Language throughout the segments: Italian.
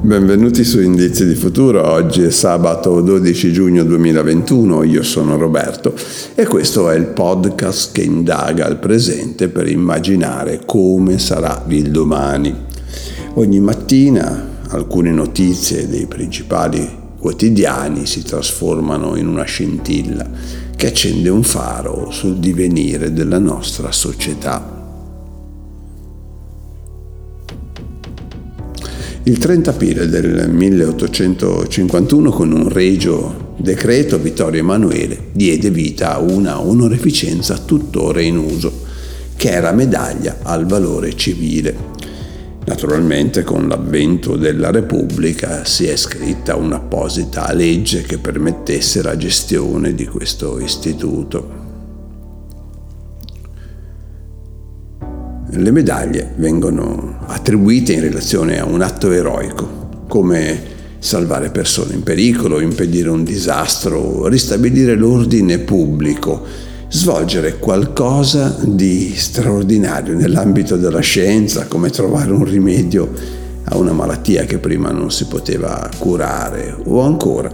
Benvenuti su Indizi di Futuro, oggi è sabato 12 giugno 2021, io sono Roberto e questo è il podcast che indaga il presente per immaginare come sarà il domani. Ogni mattina alcune notizie dei principali quotidiani si trasformano in una scintilla che accende un faro sul divenire della nostra società. Il 30 aprile del 1851, con un regio decreto, Vittorio Emanuele diede vita a una onorificenza tuttora in uso, che era medaglia al valore civile. Naturalmente con l'avvento della Repubblica si è scritta un'apposita legge che permettesse la gestione di questo istituto. Le medaglie vengono attribuite in relazione a un atto eroico, come salvare persone in pericolo, impedire un disastro, ristabilire l'ordine pubblico, svolgere qualcosa di straordinario nell'ambito della scienza, come trovare un rimedio a una malattia che prima non si poteva curare, o ancora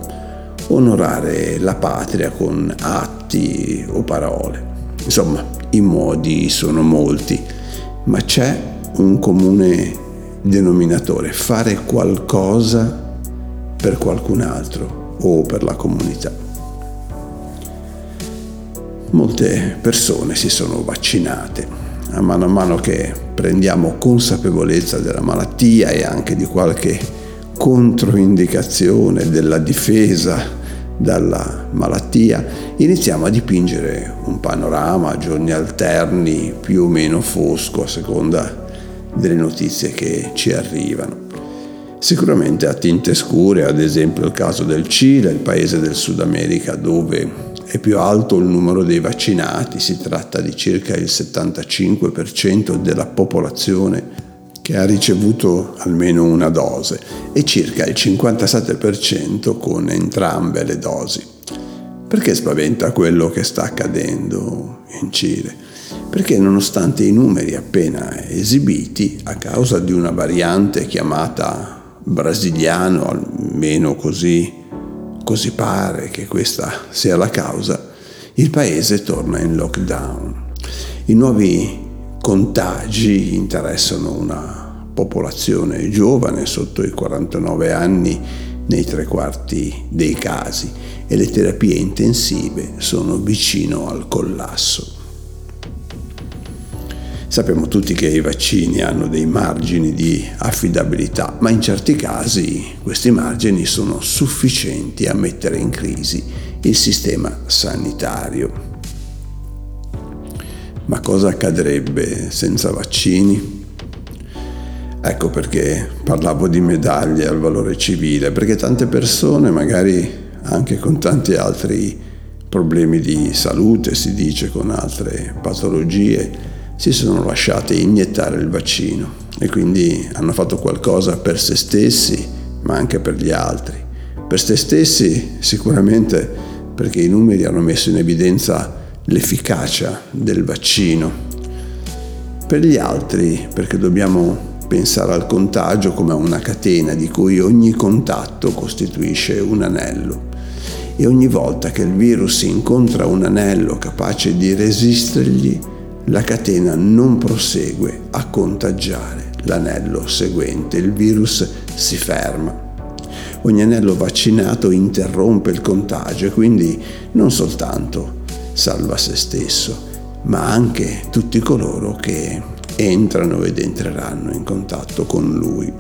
onorare la patria con atti o parole. Insomma, i modi sono molti, ma c'è un comune denominatore, fare qualcosa per qualcun altro o per la comunità. Molte persone si sono vaccinate. A mano a mano che prendiamo consapevolezza della malattia e anche di qualche controindicazione della difesa dalla malattia, iniziamo a dipingere un panorama a giorni alterni più o meno fosco a seconda delle notizie che ci arrivano. Sicuramente a tinte scure, ad esempio il caso del Cile, il paese del Sud America dove è più alto il numero dei vaccinati, si tratta di circa il 75% della popolazione che ha ricevuto almeno una dose e circa il 57% con entrambe le dosi. Perché spaventa quello che sta accadendo in Cile? Perché nonostante i numeri appena esibiti, a causa di una variante chiamata brasiliano, almeno così così pare che questa sia la causa, il paese torna in lockdown. I nuovi contagi interessano una popolazione giovane sotto i 49 anni nei tre quarti dei casi e le terapie intensive sono vicino al collasso. Sappiamo tutti che i vaccini hanno dei margini di affidabilità, ma in certi casi questi margini sono sufficienti a mettere in crisi il sistema sanitario. Ma cosa accadrebbe senza vaccini? Ecco perché parlavo di medaglie al valore civile, perché tante persone, magari anche con tanti altri problemi di salute, si dice con altre patologie, si sono lasciate iniettare il vaccino e quindi hanno fatto qualcosa per se stessi, ma anche per gli altri. Per se stessi sicuramente perché i numeri hanno messo in evidenza l'efficacia del vaccino. Per gli altri perché dobbiamo pensare al contagio come a una catena di cui ogni contatto costituisce un anello e ogni volta che il virus incontra un anello capace di resistergli, la catena non prosegue a contagiare l'anello seguente, il virus si ferma. Ogni anello vaccinato interrompe il contagio e quindi non soltanto salva se stesso, ma anche tutti coloro che entrano ed entreranno in contatto con lui.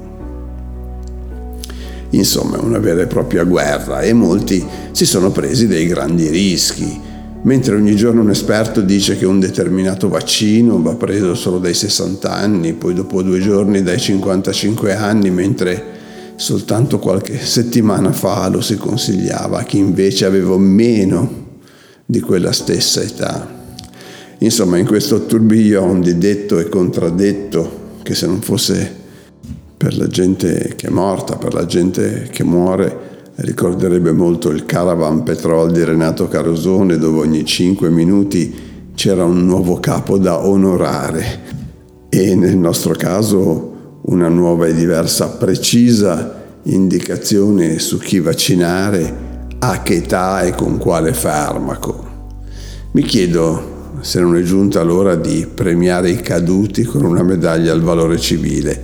Insomma, è una vera e propria guerra e molti si sono presi dei grandi rischi Mentre ogni giorno un esperto dice che un determinato vaccino va preso solo dai 60 anni, poi dopo due giorni dai 55 anni, mentre soltanto qualche settimana fa lo si consigliava a chi invece aveva meno di quella stessa età. Insomma, in questo tourbillon di detto e contraddetto, che se non fosse Per la gente che è morta, per la gente che muore, ricorderebbe molto il Caravan Petrol di Renato Carosone dove ogni cinque minuti c'era un nuovo capo da onorare. E nel nostro caso una nuova e diversa precisa indicazione su chi vaccinare, a che età e con quale farmaco. Mi chiedo se non è giunta l'ora di premiare i caduti con una medaglia al valore civile,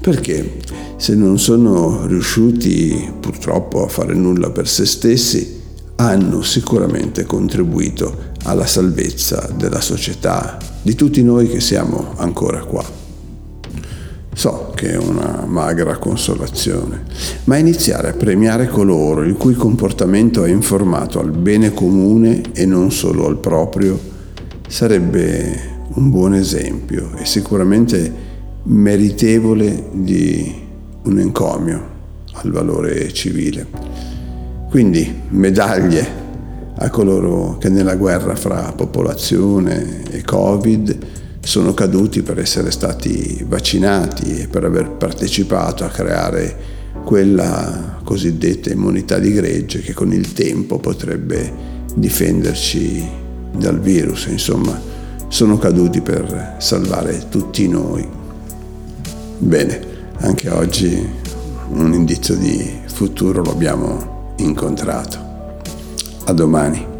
perché se non sono riusciti purtroppo a fare nulla per se stessi, hanno sicuramente contribuito alla salvezza della società, di tutti noi che siamo ancora qua. So che è una magra consolazione, ma iniziare a premiare coloro il cui comportamento è informato al bene comune e non solo al proprio sarebbe un buon esempio e sicuramente meritevole di un encomio al valore civile. Quindi medaglie a coloro che nella guerra fra popolazione e Covid sono caduti per essere stati vaccinati e per aver partecipato a creare quella cosiddetta immunità di gregge che con il tempo potrebbe difenderci dal virus. Insomma, sono caduti per salvare tutti noi. Bene anche oggi un indizio di futuro lo abbiamo incontrato. A domani.